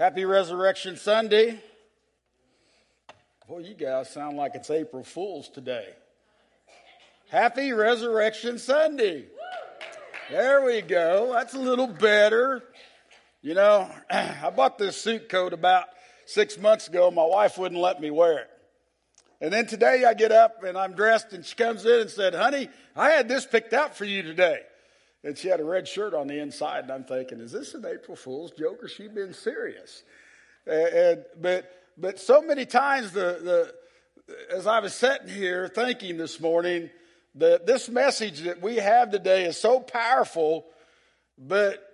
Happy Resurrection Sunday. Boy, you guys sound like it's April Fool's today. Happy Resurrection Sunday. There we go. That's a little better. You know, I bought this suit coat about six months ago. My wife wouldn't let me wear it. And then today I get up and I'm dressed and she comes in and said, honey, I had this picked out for you today. And she had a red shirt on the inside, and I'm thinking, is this an April Fool's joke or she been serious? And, and but but so many times the the as I was sitting here thinking this morning that this message that we have today is so powerful, but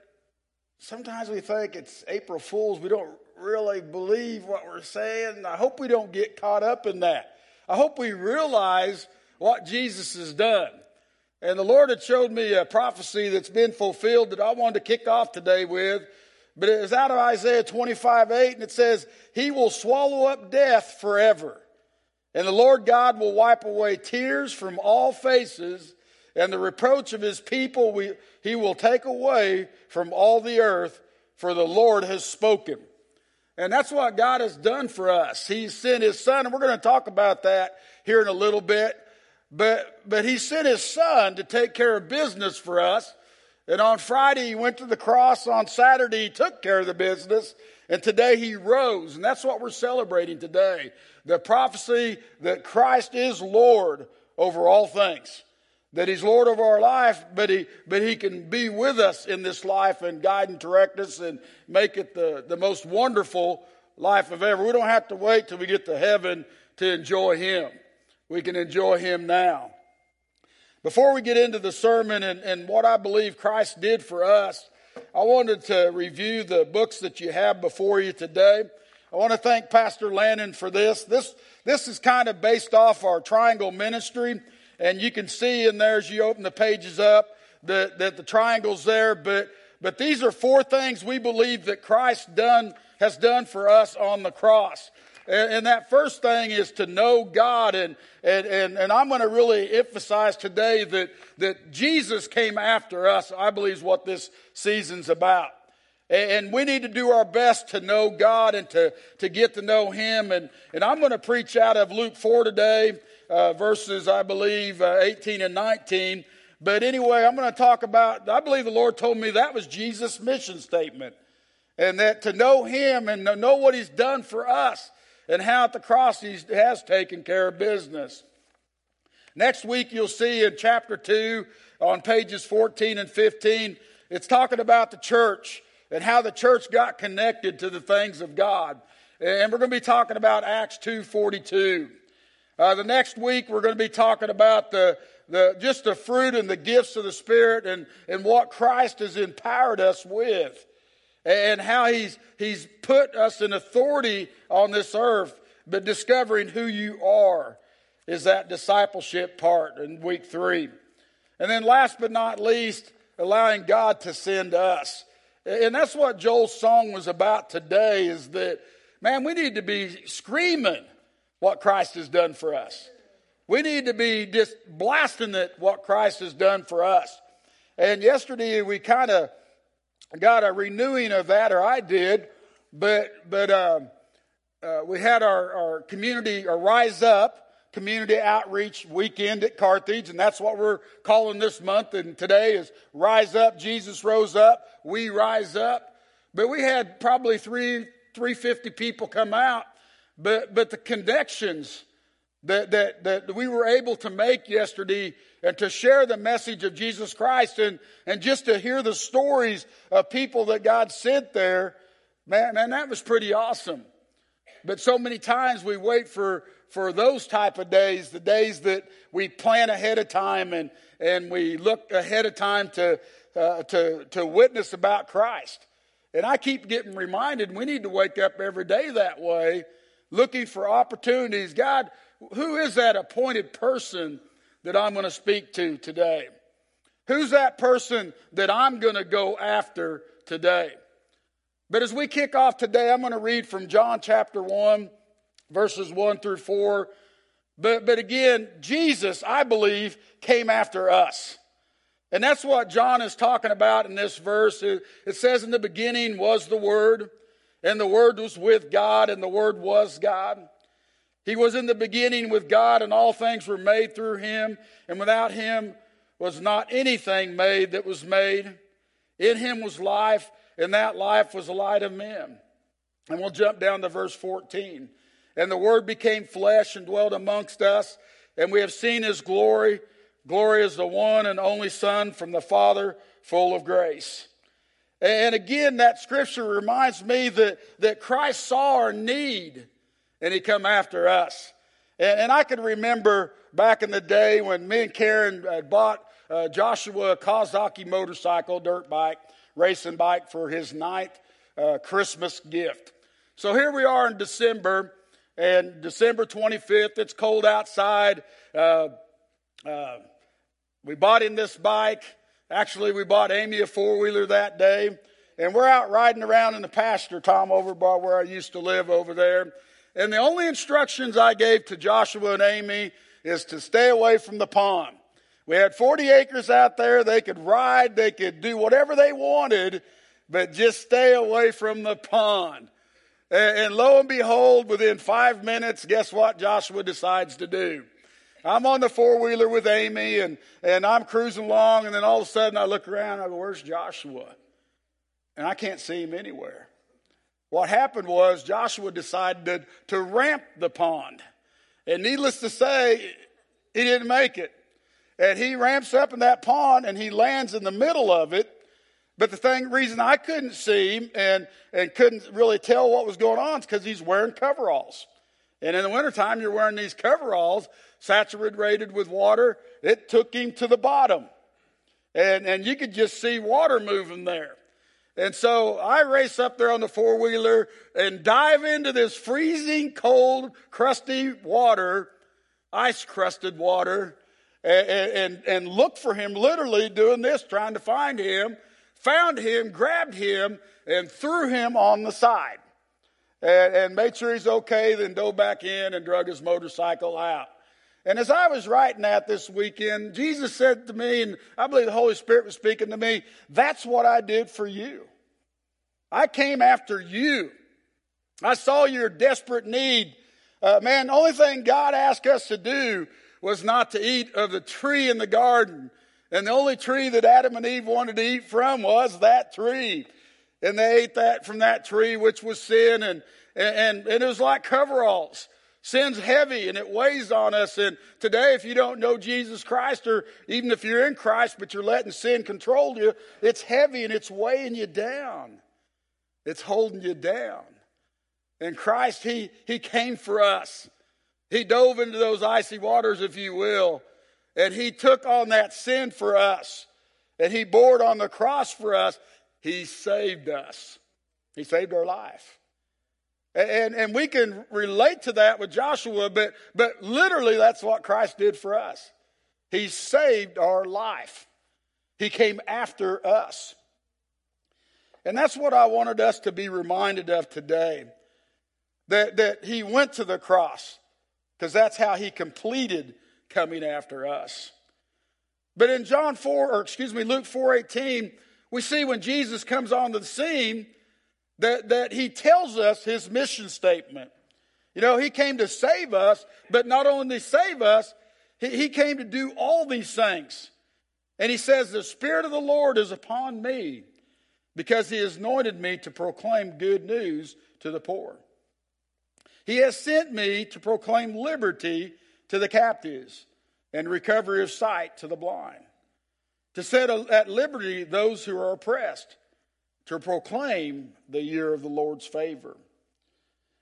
sometimes we think it's April Fool's. We don't really believe what we're saying. I hope we don't get caught up in that. I hope we realize what Jesus has done. And the Lord had showed me a prophecy that's been fulfilled that I wanted to kick off today with. But it is out of Isaiah 25 8, and it says, He will swallow up death forever. And the Lord God will wipe away tears from all faces, and the reproach of his people we, he will take away from all the earth, for the Lord has spoken. And that's what God has done for us. He sent his son, and we're going to talk about that here in a little bit. But, but he sent his son to take care of business for us. And on Friday, he went to the cross. On Saturday, he took care of the business. And today, he rose. And that's what we're celebrating today. The prophecy that Christ is Lord over all things. That he's Lord of our life, but he, but he can be with us in this life and guide and direct us and make it the, the most wonderful life of ever. We don't have to wait till we get to heaven to enjoy him we can enjoy Him now. Before we get into the sermon and, and what I believe Christ did for us, I wanted to review the books that you have before you today. I want to thank Pastor Lannon for this. This, this is kind of based off our triangle ministry. And you can see in there as you open the pages up that, that the triangle's there. But, but these are four things we believe that Christ done, has done for us on the cross. And, and that first thing is to know God. And, and, and, and I'm going to really emphasize today that, that Jesus came after us, I believe is what this season's about. And we need to do our best to know God and to, to get to know Him. And, and I'm going to preach out of Luke 4 today, uh, verses, I believe, uh, 18 and 19. But anyway, I'm going to talk about, I believe the Lord told me that was Jesus' mission statement. And that to know Him and to know what He's done for us and how at the cross he has taken care of business. Next week, you'll see in chapter 2 on pages 14 and 15, it's talking about the church and how the church got connected to the things of God. And we're going to be talking about Acts 2.42. Uh, the next week, we're going to be talking about the, the, just the fruit and the gifts of the Spirit and, and what Christ has empowered us with and how he's, he's put us in authority on this earth, but discovering who you are is that discipleship part in week three. And then last but not least, allowing God to send us. And that's what Joel's song was about today is that, man, we need to be screaming what Christ has done for us. We need to be just blasting it what Christ has done for us. And yesterday we kind of got a renewing of that, or I did, but but uh, uh, we had our, our community, our Rise Up community outreach weekend at Carthage, and that's what we're calling this month. And today is Rise Up. Jesus rose up. We rise up. But we had probably three, 350 people come out. But, but the connections that, that, that we were able to make yesterday and to share the message of Jesus Christ and, and just to hear the stories of people that God sent there, man, man, that was pretty awesome. But so many times we wait for, for those type of days, the days that we plan ahead of time and, and we look ahead of time to, uh, to, to witness about Christ. And I keep getting reminded we need to wake up every day that way, looking for opportunities. God, who is that appointed person that I'm going to speak to today? Who's that person that I'm going to go after today? But as we kick off today, I'm going to read from John chapter 1, verses 1 through 4. But, but again, Jesus, I believe, came after us. And that's what John is talking about in this verse. It, it says, In the beginning was the Word, and the Word was with God, and the Word was God. He was in the beginning with God, and all things were made through him, and without him was not anything made that was made. In him was life, and that life was the light of men. And we'll jump down to verse 14. And the Word became flesh and dwelt amongst us, and we have seen his glory. Glory is the one and only Son from the Father, full of grace. And again, that scripture reminds me that, that Christ saw our need and he come after us. And, and I can remember back in the day when me and Karen had bought uh, Joshua a Kawasaki motorcycle, dirt bike, racing bike for his ninth uh, Christmas gift. So here we are in December, and December 25th, it's cold outside. Uh, uh, we bought him this bike. Actually, we bought Amy a four wheeler that day. And we're out riding around in the pasture, Tom, over by where I used to live over there. And the only instructions I gave to Joshua and Amy is to stay away from the pond. We had 40 acres out there. They could ride, they could do whatever they wanted, but just stay away from the pond. And, and lo and behold, within five minutes, guess what Joshua decides to do? I'm on the four wheeler with Amy and, and I'm cruising along, and then all of a sudden I look around and I go, Where's Joshua? And I can't see him anywhere. What happened was Joshua decided to ramp the pond. And needless to say, he didn't make it. And he ramps up in that pond and he lands in the middle of it. But the thing, reason I couldn't see him and, and couldn't really tell what was going on is because he's wearing coveralls. And in the wintertime, you're wearing these coveralls saturated with water. It took him to the bottom. And, and you could just see water moving there. And so I race up there on the four wheeler and dive into this freezing cold, crusty water, ice crusted water, and, and, and look for him, literally doing this, trying to find him. Found him, grabbed him, and threw him on the side. And, and made sure he's okay, then dove back in and drug his motorcycle out. And as I was writing that this weekend, Jesus said to me, and I believe the Holy Spirit was speaking to me, that's what I did for you. I came after you. I saw your desperate need. Uh, man, the only thing God asked us to do was not to eat of the tree in the garden. And the only tree that Adam and Eve wanted to eat from was that tree. And they ate that from that tree, which was sin. And, and, and it was like coveralls. Sin's heavy and it weighs on us. And today, if you don't know Jesus Christ, or even if you're in Christ, but you're letting sin control you, it's heavy and it's weighing you down. It's holding you down. And Christ, He, he came for us. He dove into those icy waters, if you will, and He took on that sin for us. And He bore it on the cross for us. He saved us. He saved our life. And, and we can relate to that with Joshua, but, but literally that's what Christ did for us. He saved our life. He came after us. And that's what I wanted us to be reminded of today. That, that he went to the cross, because that's how he completed coming after us. But in John 4, or excuse me, Luke 4:18, we see when Jesus comes onto the scene, that, that he tells us his mission statement. You know, he came to save us, but not only save us, he, he came to do all these things. And he says, The Spirit of the Lord is upon me because he has anointed me to proclaim good news to the poor. He has sent me to proclaim liberty to the captives and recovery of sight to the blind, to set at liberty those who are oppressed to proclaim the year of the Lord's favor.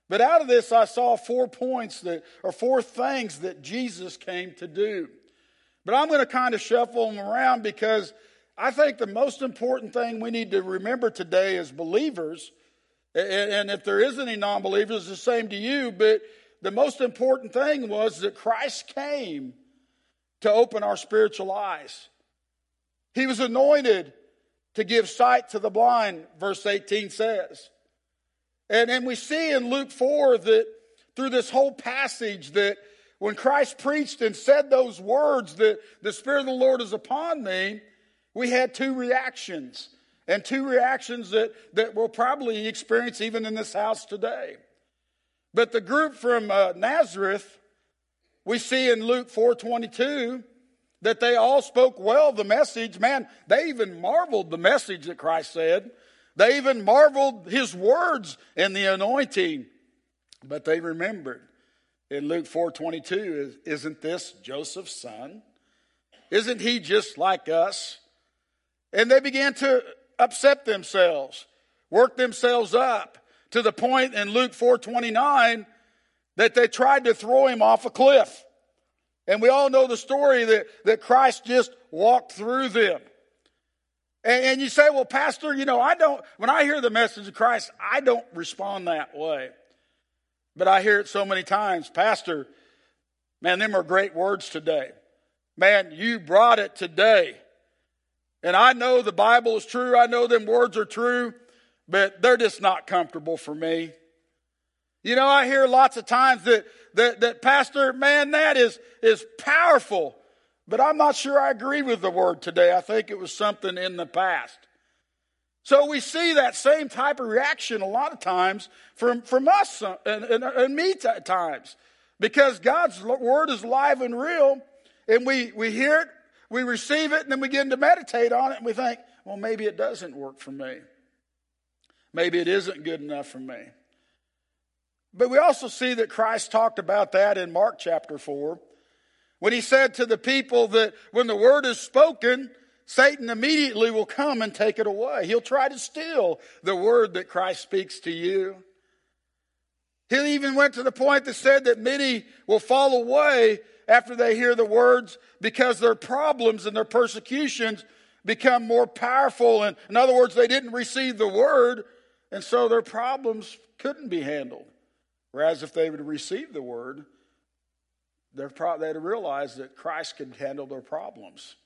But out of this, I saw four points that, or four things that Jesus came to do. But I'm going to kind of shuffle them around because I think the most important thing we need to remember today as believers, and if there is any non believers, the same to you, but the most important thing was that Christ came to open our spiritual eyes. He was anointed to give sight to the blind, verse 18 says. And, and we see in Luke 4 that through this whole passage that when Christ preached and said those words that the Spirit of the Lord is upon me, we had two reactions. and two reactions that, that we'll probably experience even in this house today. But the group from uh, Nazareth, we see in Luke 4:22 that they all spoke well the message. Man, they even marveled the message that Christ said. They even marveled his words and the anointing. But they remembered in Luke 4:22, isn't this Joseph's son? Isn't he just like us? And they began to upset themselves, work themselves up to the point in Luke 4:29 that they tried to throw him off a cliff. And we all know the story that, that Christ just walked through them. And, and you say, well, Pastor, you know, I don't, when I hear the message of Christ, I don't respond that way. But I hear it so many times. Pastor, man, them are great words today. Man, you brought it today. And I know the Bible is true. I know them words are true, but they're just not comfortable for me. You know, I hear lots of times that, that, that Pastor, man, that is, is powerful. But I'm not sure I agree with the word today. I think it was something in the past. So we see that same type of reaction a lot of times from, from us uh, and, and, and me at times. Because God's word is live and real, and we, we hear it, we receive it, and then we begin to meditate on it, and we think, well, maybe it doesn't work for me. Maybe it isn't good enough for me. But we also see that Christ talked about that in Mark chapter 4 when he said to the people that when the word is spoken, Satan immediately will come and take it away. He'll try to steal the word that Christ speaks to you. He even went to the point that said that many will fall away after they hear the words because their problems and their persecutions become more powerful. And in other words, they didn't receive the word, and so their problems couldn't be handled. Whereas if they would receive the word, they'd realize that Christ could handle their problems.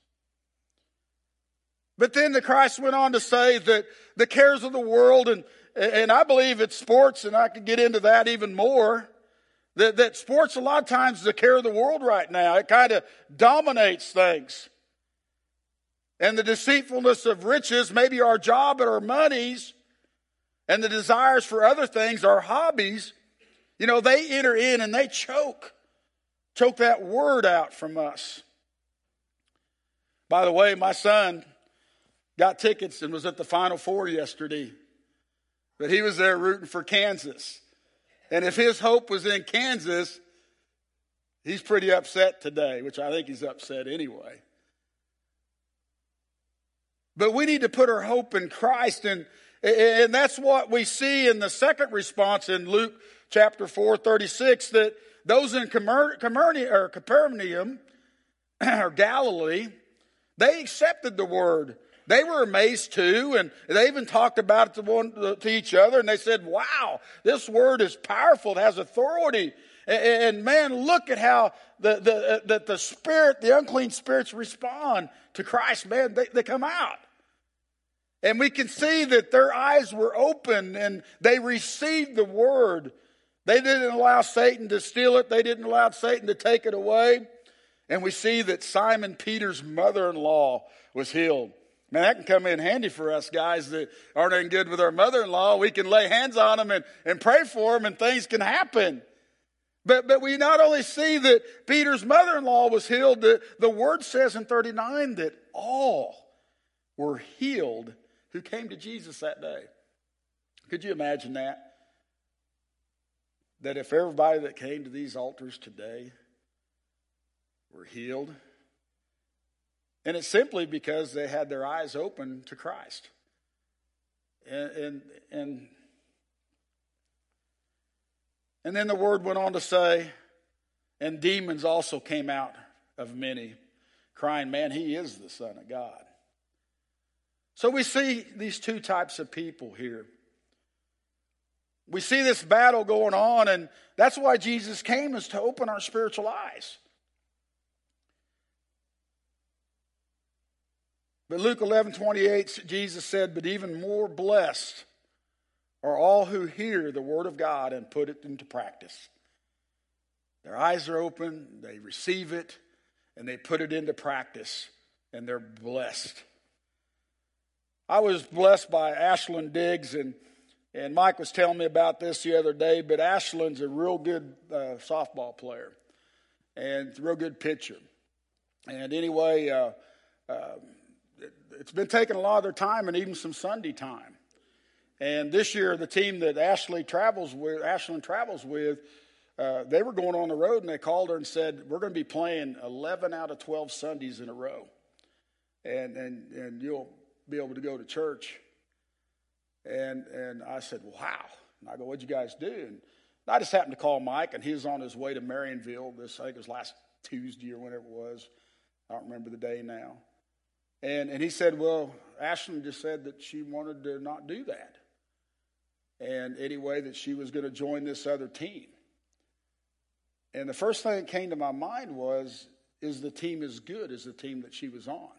But then the Christ went on to say that the cares of the world, and, and I believe it's sports, and I could get into that even more. That, that sports, a lot of times, is the care of the world right now. It kind of dominates things. And the deceitfulness of riches, maybe our job and our monies, and the desires for other things, our hobbies, you know, they enter in and they choke, choke that word out from us. By the way, my son got tickets and was at the Final Four yesterday. But he was there rooting for Kansas. And if his hope was in Kansas, he's pretty upset today, which I think he's upset anyway. But we need to put our hope in Christ. And, and that's what we see in the second response in Luke chapter 4, 36, that those in Capernaum or Galilee, they accepted the word. They were amazed too, and they even talked about it to, one, to each other, and they said, wow, this word is powerful, it has authority. And, man, look at how the, the, uh, the, the spirit, the unclean spirits respond to Christ. Man, they, they come out. And we can see that their eyes were open and they received the word. They didn't allow Satan to steal it, they didn't allow Satan to take it away. And we see that Simon Peter's mother in law was healed. Man, that can come in handy for us guys that aren't any good with our mother in law. We can lay hands on them and, and pray for them, and things can happen. But, but we not only see that Peter's mother in law was healed, the, the word says in 39 that all were healed who came to Jesus that day. Could you imagine that? that if everybody that came to these altars today were healed, and it's simply because they had their eyes open to Christ. And, and, and, and then the word went on to say, and demons also came out of many, crying, Man, he is the Son of God. So we see these two types of people here. We see this battle going on, and that's why Jesus came, is to open our spiritual eyes. But Luke 11 28, Jesus said, But even more blessed are all who hear the word of God and put it into practice. Their eyes are open, they receive it, and they put it into practice, and they're blessed. I was blessed by Ashland Diggs, and, and Mike was telling me about this the other day, but Ashland's a real good uh, softball player and real good pitcher. And anyway, uh, uh, it, it's been taking a lot of their time and even some Sunday time. And this year, the team that Ashley travels with, Ashland travels with, uh, they were going on the road and they called her and said, We're going to be playing 11 out of 12 Sundays in a row. And, and, and you'll be able to go to church. And, and I said, Wow. And I go, What'd you guys do? And I just happened to call Mike, and he was on his way to Marionville. This, I think it was last Tuesday or whenever it was. I don't remember the day now. And, and he said, Well, Ashland just said that she wanted to not do that. And anyway, that she was going to join this other team. And the first thing that came to my mind was, is the team as good as the team that she was on?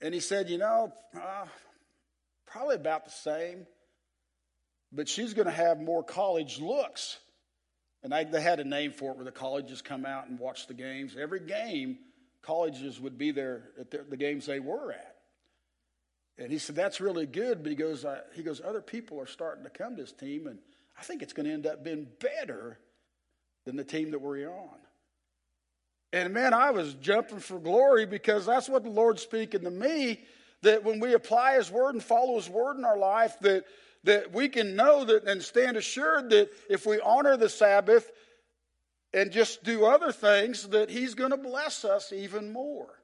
And he said, you know, uh, probably about the same, but she's going to have more college looks. And I, they had a name for it where the colleges come out and watch the games. Every game, colleges would be there at the, the games they were at. And he said, that's really good. But he goes, uh, he goes, other people are starting to come to this team, and I think it's going to end up being better than the team that we're on. And man, I was jumping for glory because that's what the Lord's speaking to me. That when we apply His word and follow His word in our life, that that we can know that and stand assured that if we honor the Sabbath and just do other things, that He's going to bless us even more.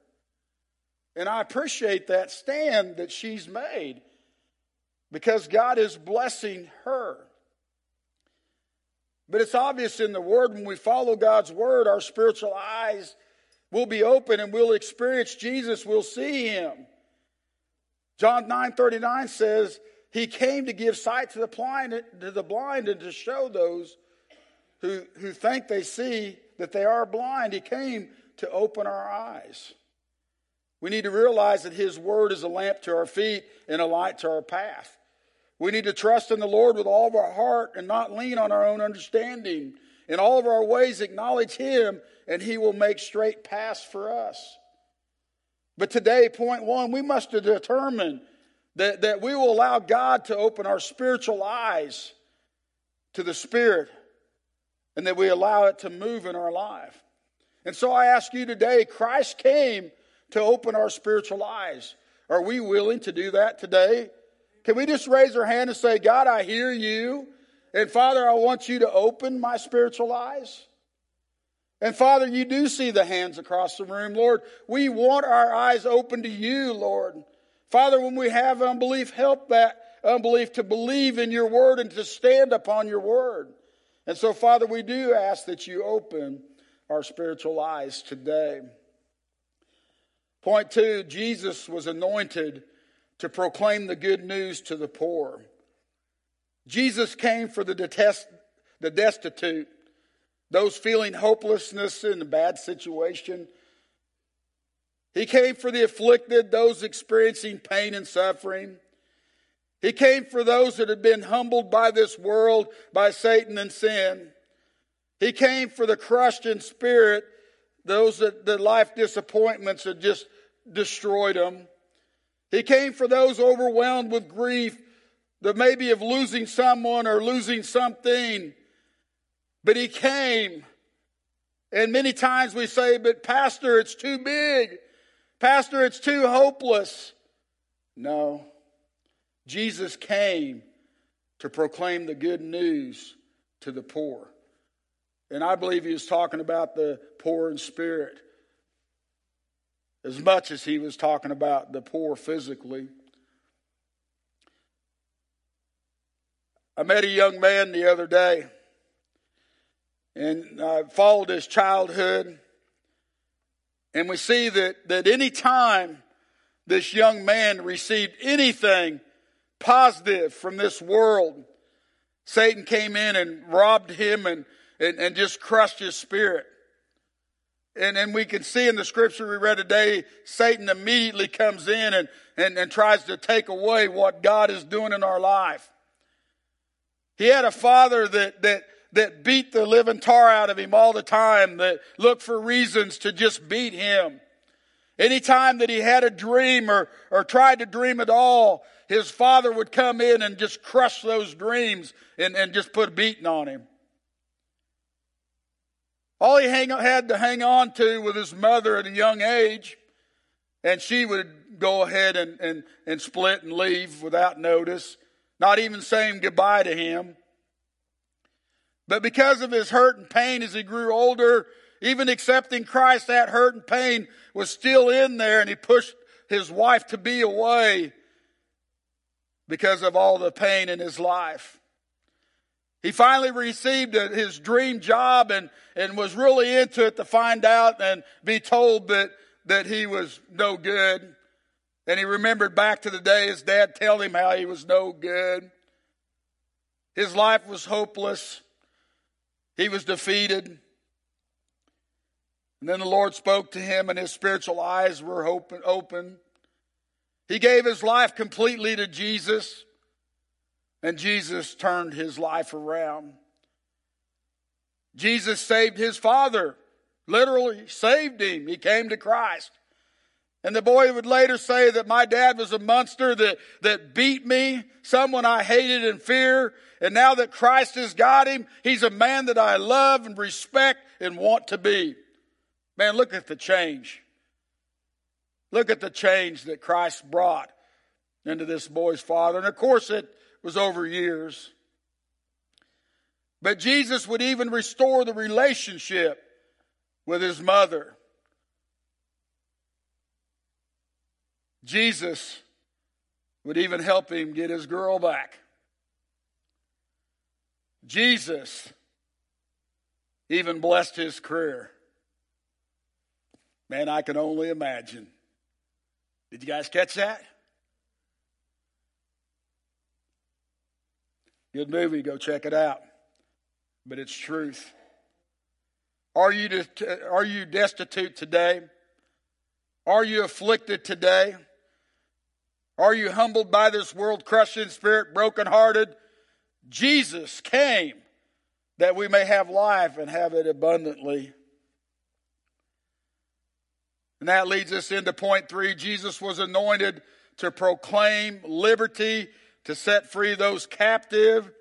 And I appreciate that stand that she's made because God is blessing her. But it's obvious in the Word when we follow God's Word, our spiritual eyes will be open and we'll experience Jesus, we'll see Him. John 9 39 says, He came to give sight to the blind, to the blind and to show those who, who think they see that they are blind. He came to open our eyes. We need to realize that His Word is a lamp to our feet and a light to our path. We need to trust in the Lord with all of our heart and not lean on our own understanding. In all of our ways, acknowledge Him, and He will make straight paths for us. But today, point one, we must determine that, that we will allow God to open our spiritual eyes to the Spirit and that we allow it to move in our life. And so I ask you today Christ came to open our spiritual eyes. Are we willing to do that today? Can we just raise our hand and say, God, I hear you. And Father, I want you to open my spiritual eyes. And Father, you do see the hands across the room. Lord, we want our eyes open to you, Lord. Father, when we have unbelief, help that unbelief to believe in your word and to stand upon your word. And so, Father, we do ask that you open our spiritual eyes today. Point two Jesus was anointed to proclaim the good news to the poor. Jesus came for the, detest, the destitute, those feeling hopelessness in a bad situation. He came for the afflicted, those experiencing pain and suffering. He came for those that had been humbled by this world, by Satan and sin. He came for the crushed in spirit, those that the life disappointments had just destroyed them. He came for those overwhelmed with grief, the maybe of losing someone or losing something. But he came. And many times we say, but Pastor, it's too big. Pastor, it's too hopeless. No. Jesus came to proclaim the good news to the poor. And I believe he was talking about the poor in spirit as much as he was talking about the poor physically. I met a young man the other day and I followed his childhood. And we see that, that any time this young man received anything positive from this world, Satan came in and robbed him and, and, and just crushed his spirit. And, and we can see in the scripture we read today, Satan immediately comes in and, and, and tries to take away what God is doing in our life. He had a father that, that, that beat the living tar out of him all the time, that looked for reasons to just beat him. Anytime that he had a dream or, or tried to dream at all, his father would come in and just crush those dreams and, and just put a beating on him. All he hang, had to hang on to with his mother at a young age, and she would go ahead and, and, and split and leave without notice, not even saying goodbye to him. But because of his hurt and pain as he grew older, even accepting Christ, that hurt and pain was still in there, and he pushed his wife to be away because of all the pain in his life. He finally received his dream job and, and was really into it to find out and be told that, that he was no good. And he remembered back to the day his dad told him how he was no good. His life was hopeless. He was defeated. And then the Lord spoke to him and his spiritual eyes were open. open. He gave his life completely to Jesus. And Jesus turned his life around. Jesus saved his father, literally saved him. He came to Christ. And the boy would later say that my dad was a monster that, that beat me, someone I hated and fear. And now that Christ has got him, he's a man that I love and respect and want to be. Man, look at the change. Look at the change that Christ brought into this boy's father. And of course, it, was over years. But Jesus would even restore the relationship with his mother. Jesus would even help him get his girl back. Jesus even blessed his career. Man, I can only imagine. Did you guys catch that? Good movie, go check it out. But it's truth. Are you, are you destitute today? Are you afflicted today? Are you humbled by this world crushing spirit, brokenhearted? Jesus came that we may have life and have it abundantly. And that leads us into point three. Jesus was anointed to proclaim liberty to set free those captive.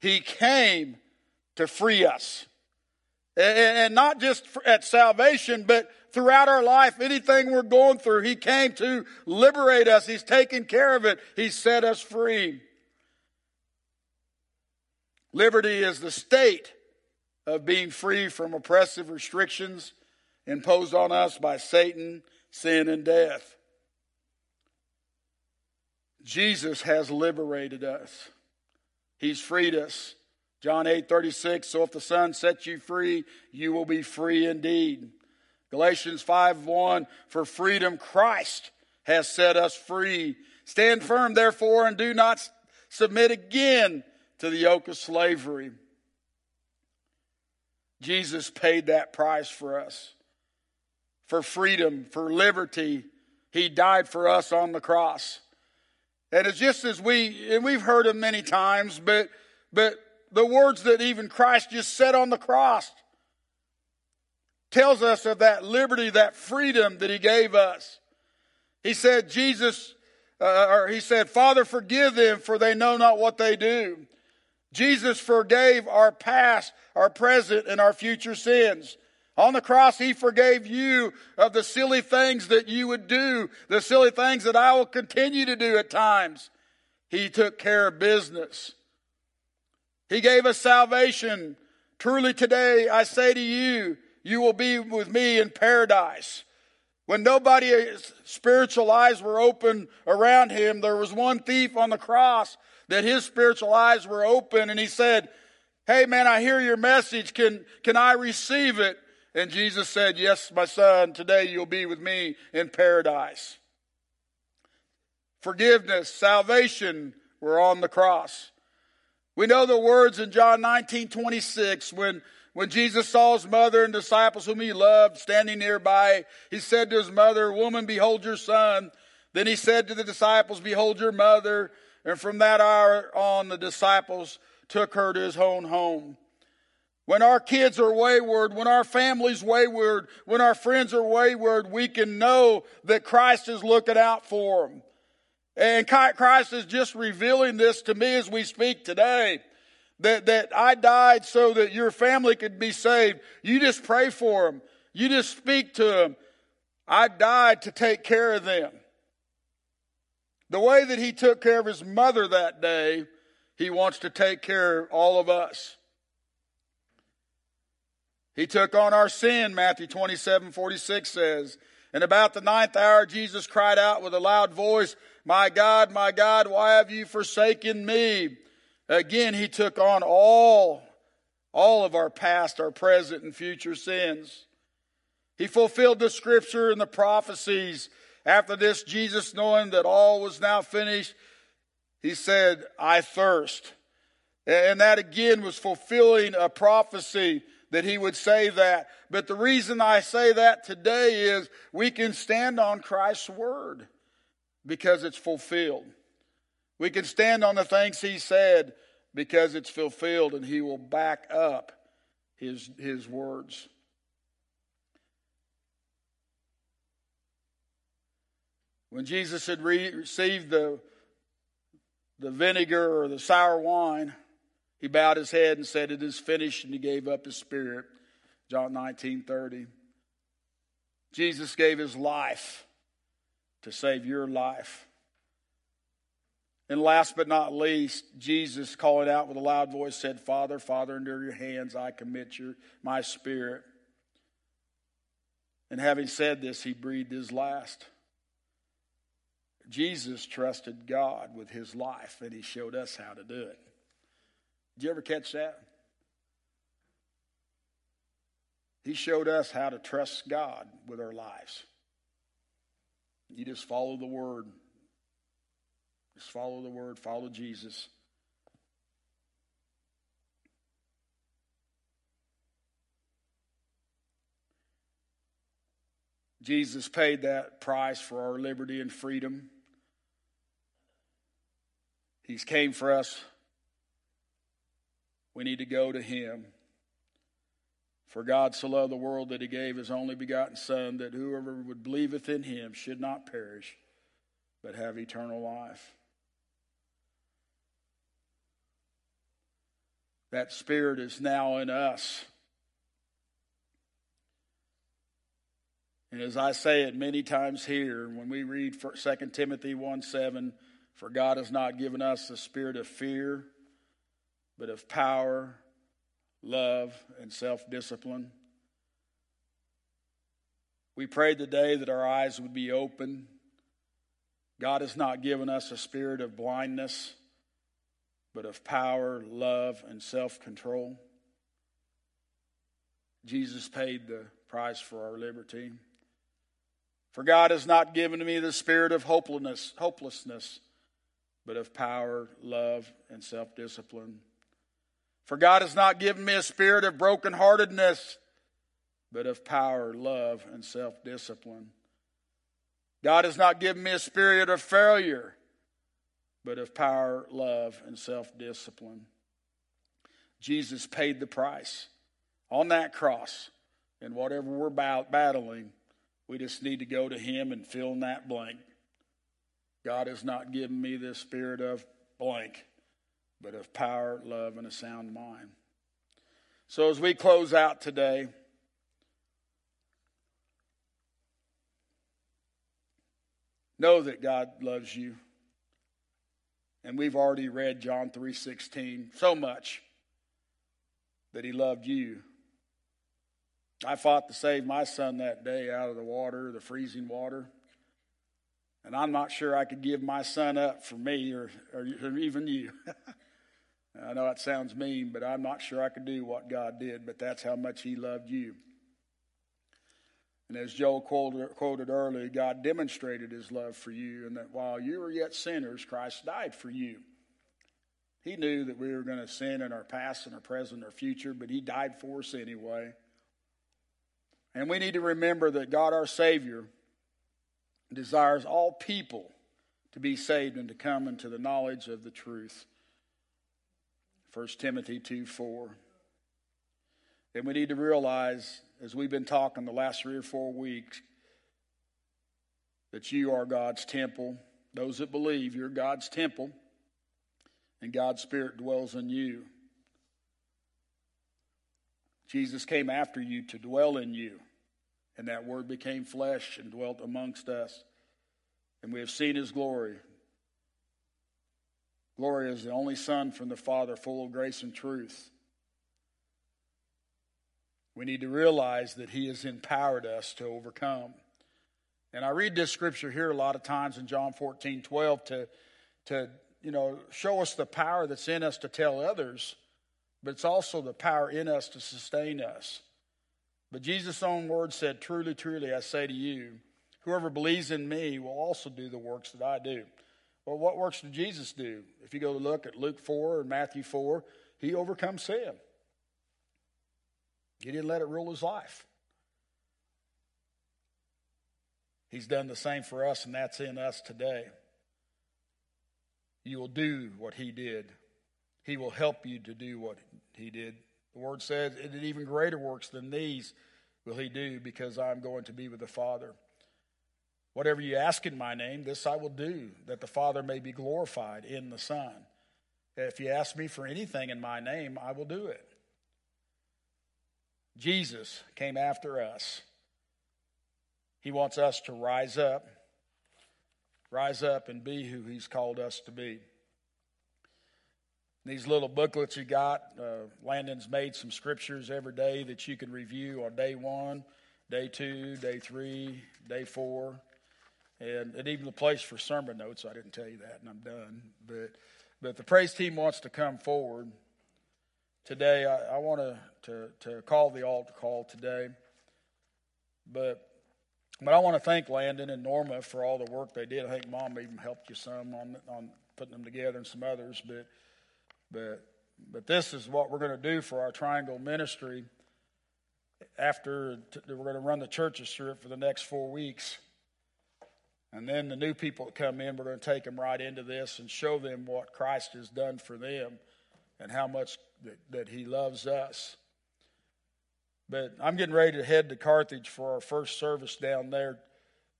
He came to free us. And not just at salvation, but throughout our life, anything we're going through, He came to liberate us. He's taken care of it. He set us free. Liberty is the state of being free from oppressive restrictions imposed on us by Satan, sin, and death. Jesus has liberated us. He's freed us. John 8 36, so if the Son sets you free, you will be free indeed. Galatians 5 1, for freedom Christ has set us free. Stand firm, therefore, and do not submit again to the yoke of slavery. Jesus paid that price for us. For freedom, for liberty, He died for us on the cross. And it's just as we, and we've heard them many times, but, but the words that even Christ just said on the cross tells us of that liberty, that freedom that he gave us. He said, Jesus, uh, or he said, Father, forgive them for they know not what they do. Jesus forgave our past, our present, and our future sins. On the cross, He forgave you of the silly things that you would do, the silly things that I will continue to do at times. He took care of business. He gave us salvation. Truly today, I say to you, you will be with me in paradise. When nobody's spiritual eyes were open around him, there was one thief on the cross that his spiritual eyes were open and he said, Hey man, I hear your message. Can, can I receive it? And Jesus said, Yes, my son, today you'll be with me in paradise. Forgiveness, salvation were on the cross. We know the words in John 19 26 when, when Jesus saw his mother and disciples whom he loved standing nearby. He said to his mother, Woman, behold your son. Then he said to the disciples, Behold your mother. And from that hour on, the disciples took her to his own home. When our kids are wayward, when our family's wayward, when our friends are wayward, we can know that Christ is looking out for them. And Christ is just revealing this to me as we speak today. That, that I died so that your family could be saved. You just pray for them. You just speak to them. I died to take care of them. The way that he took care of his mother that day, he wants to take care of all of us. He took on our sin, Matthew 27 46 says. And about the ninth hour, Jesus cried out with a loud voice, My God, my God, why have you forsaken me? Again, he took on all, all of our past, our present, and future sins. He fulfilled the scripture and the prophecies. After this, Jesus, knowing that all was now finished, he said, I thirst. And that again was fulfilling a prophecy that he would say that. But the reason I say that today is we can stand on Christ's word because it's fulfilled. We can stand on the things he said because it's fulfilled and he will back up his, his words. When Jesus had re- received the, the vinegar or the sour wine, he bowed his head and said, It is finished, and he gave up his spirit. John 19 30. Jesus gave his life to save your life. And last but not least, Jesus, calling out with a loud voice, said, Father, Father, into your hands I commit your, my spirit. And having said this, he breathed his last. Jesus trusted God with his life, and he showed us how to do it. Did you ever catch that? He showed us how to trust God with our lives. You just follow the word. Just follow the word, follow Jesus. Jesus paid that price for our liberty and freedom. He's came for us we need to go to Him. For God so loved the world that He gave His only begotten Son, that whoever would believeth in Him should not perish, but have eternal life. That Spirit is now in us. And as I say it many times here, when we read 2 Timothy 1 7, for God has not given us the spirit of fear but of power, love, and self discipline. We prayed today that our eyes would be open. God has not given us a spirit of blindness, but of power, love, and self control. Jesus paid the price for our liberty. For God has not given me the spirit of hopelessness, hopelessness, but of power, love, and self discipline. For God has not given me a spirit of brokenheartedness, but of power, love, and self discipline. God has not given me a spirit of failure, but of power, love, and self discipline. Jesus paid the price on that cross. And whatever we're battling, we just need to go to Him and fill in that blank. God has not given me this spirit of blank but of power, love, and a sound mind. So as we close out today, know that God loves you. And we've already read John 3:16 so much that he loved you. I fought to save my son that day out of the water, the freezing water. And I'm not sure I could give my son up for me or, or, even you. I know it sounds mean, but I'm not sure I could do what God did, but that's how much He loved you. And as Joel quoted, earlier, God demonstrated His love for you, and that while you were yet sinners, Christ died for you. He knew that we were going to sin in our past and our present and our future, but He died for us anyway. And we need to remember that God, our Savior, desires all people to be saved and to come into the knowledge of the truth. 1 Timothy 2 4. And we need to realize, as we've been talking the last three or four weeks, that you are God's temple. Those that believe, you're God's temple, and God's Spirit dwells in you. Jesus came after you to dwell in you, and that word became flesh and dwelt amongst us. And we have seen his glory. Glory is the only Son from the Father, full of grace and truth. We need to realize that he has empowered us to overcome. And I read this scripture here a lot of times in John 14, 12 to, to you know, show us the power that's in us to tell others but it's also the power in us to sustain us. But Jesus' own word said, Truly, truly, I say to you, whoever believes in me will also do the works that I do. Well, what works did Jesus do? If you go to look at Luke 4 and Matthew 4, he overcome sin. He didn't let it rule his life. He's done the same for us, and that's in us today. You will do what he did. He will help you to do what he did. The word says, and even greater works than these will he do because I'm going to be with the Father. Whatever you ask in my name, this I will do, that the Father may be glorified in the Son. If you ask me for anything in my name, I will do it. Jesus came after us. He wants us to rise up, rise up and be who He's called us to be. These little booklets you got, uh, Landon's made some scriptures every day that you can review on day one, day two, day three, day four, and, and even the place for sermon notes. I didn't tell you that, and I'm done. But but the praise team wants to come forward today. I, I want to, to call the altar call today, but but I want to thank Landon and Norma for all the work they did. I think Mom even helped you some on on putting them together and some others, but but, but this is what we're going to do for our Triangle ministry. After we're going to run the churches through it for the next four weeks. And then the new people that come in, we're going to take them right into this and show them what Christ has done for them and how much that, that He loves us. But I'm getting ready to head to Carthage for our first service down there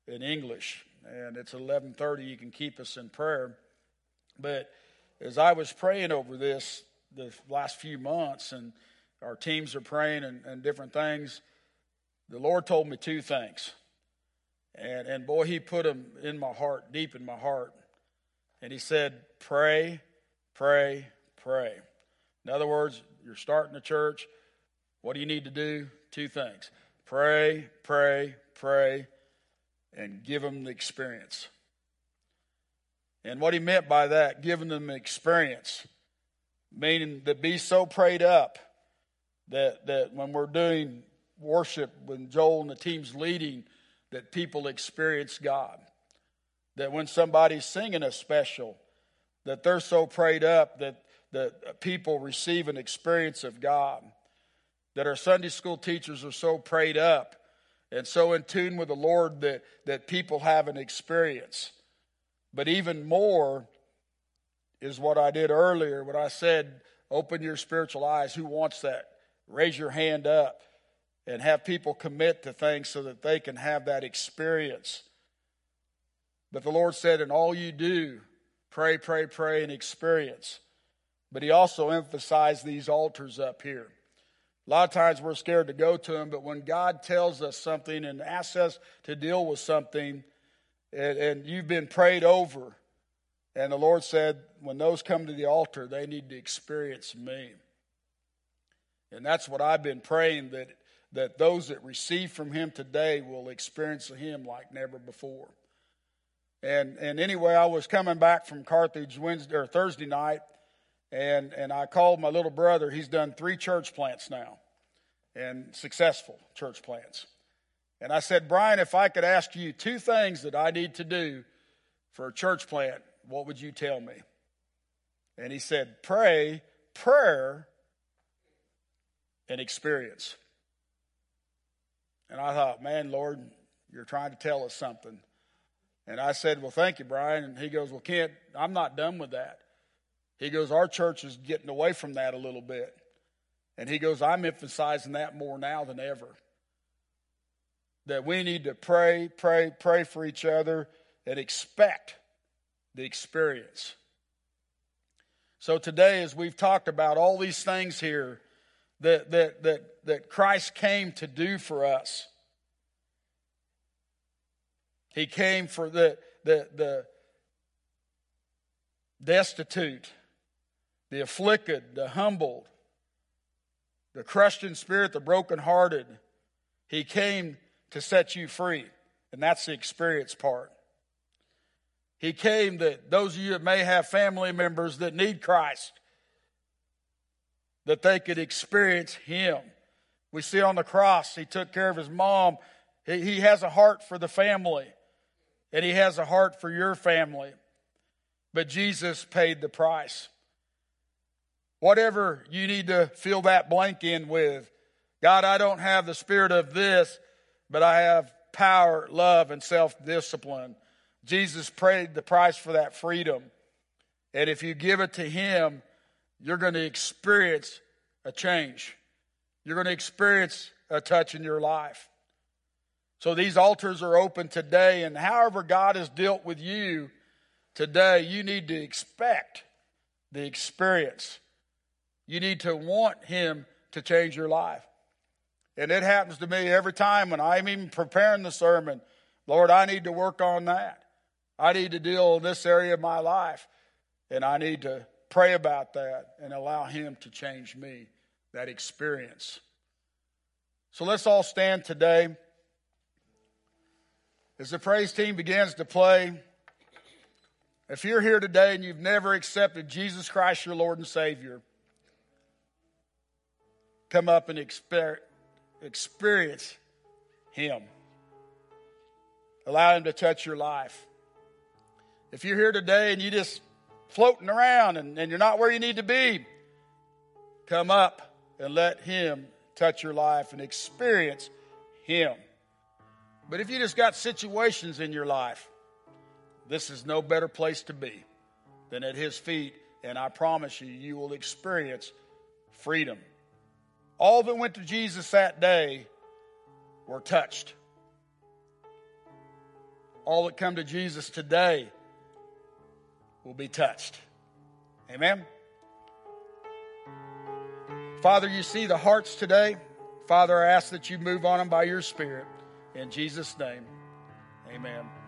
in English, and it's 11:30. You can keep us in prayer, but as I was praying over this the last few months, and our teams are praying and, and different things, the Lord told me two things. And, and boy, He put them in my heart, deep in my heart. And He said, Pray, pray, pray. In other words, you're starting a church. What do you need to do? Two things pray, pray, pray, and give them the experience. And what he meant by that, giving them experience, meaning to be so prayed up that, that when we're doing worship, when Joel and the team's leading, that people experience God. That when somebody's singing a special, that they're so prayed up that, that people receive an experience of God. That our Sunday school teachers are so prayed up and so in tune with the Lord that, that people have an experience. But even more is what I did earlier when I said, open your spiritual eyes. Who wants that? Raise your hand up and have people commit to things so that they can have that experience. But the Lord said, in all you do, pray, pray, pray, and experience. But He also emphasized these altars up here. A lot of times we're scared to go to them, but when God tells us something and asks us to deal with something, and, and you've been prayed over. And the Lord said, when those come to the altar, they need to experience me. And that's what I've been praying that, that those that receive from Him today will experience Him like never before. And, and anyway, I was coming back from Carthage Wednesday or Thursday night, and, and I called my little brother. He's done three church plants now, and successful church plants. And I said, Brian, if I could ask you two things that I need to do for a church plant, what would you tell me? And he said, pray, prayer, and experience. And I thought, man, Lord, you're trying to tell us something. And I said, well, thank you, Brian. And he goes, well, Kent, I'm not done with that. He goes, our church is getting away from that a little bit. And he goes, I'm emphasizing that more now than ever. That we need to pray, pray, pray for each other and expect the experience. So today, as we've talked about all these things here that, that, that, that Christ came to do for us, He came for the, the, the destitute, the afflicted, the humbled, the crushed in spirit, the brokenhearted. He came to set you free. And that's the experience part. He came that those of you that may have family members that need Christ, that they could experience Him. We see on the cross, He took care of His mom. He, has a heart for the family, and He has a heart for your family. But Jesus paid the price. Whatever you need to fill that blank in with. God, I don't have the spirit of this, but I have power, love, and self discipline. Jesus paid the price for that freedom. And if you give it to Him, you're going to experience a change. You're going to experience a touch in your life. So these altars are open today, and however God has dealt with you today, you need to expect the experience. You need to want Him to change your life. And it happens to me every time when I'm even preparing the sermon. Lord, I need to work on that. I need to deal with this area of my life. And I need to pray about that and allow Him to change me, that experience. So let's all stand today. As the praise team begins to play, if you're here today and you've never accepted Jesus Christ, your Lord and Savior, come up and exper- experience Him. Allow Him to touch your life. If you're here today and you just floating around and, and you're not where you need to be, come up and let Him touch your life and experience Him. But if you just got situations in your life, this is no better place to be than at His feet. And I promise you, you will experience freedom. All that went to Jesus that day were touched. All that come to Jesus today will be touched. Amen. Father, you see the hearts today. Father, I ask that you move on them by your Spirit. In Jesus' name, amen.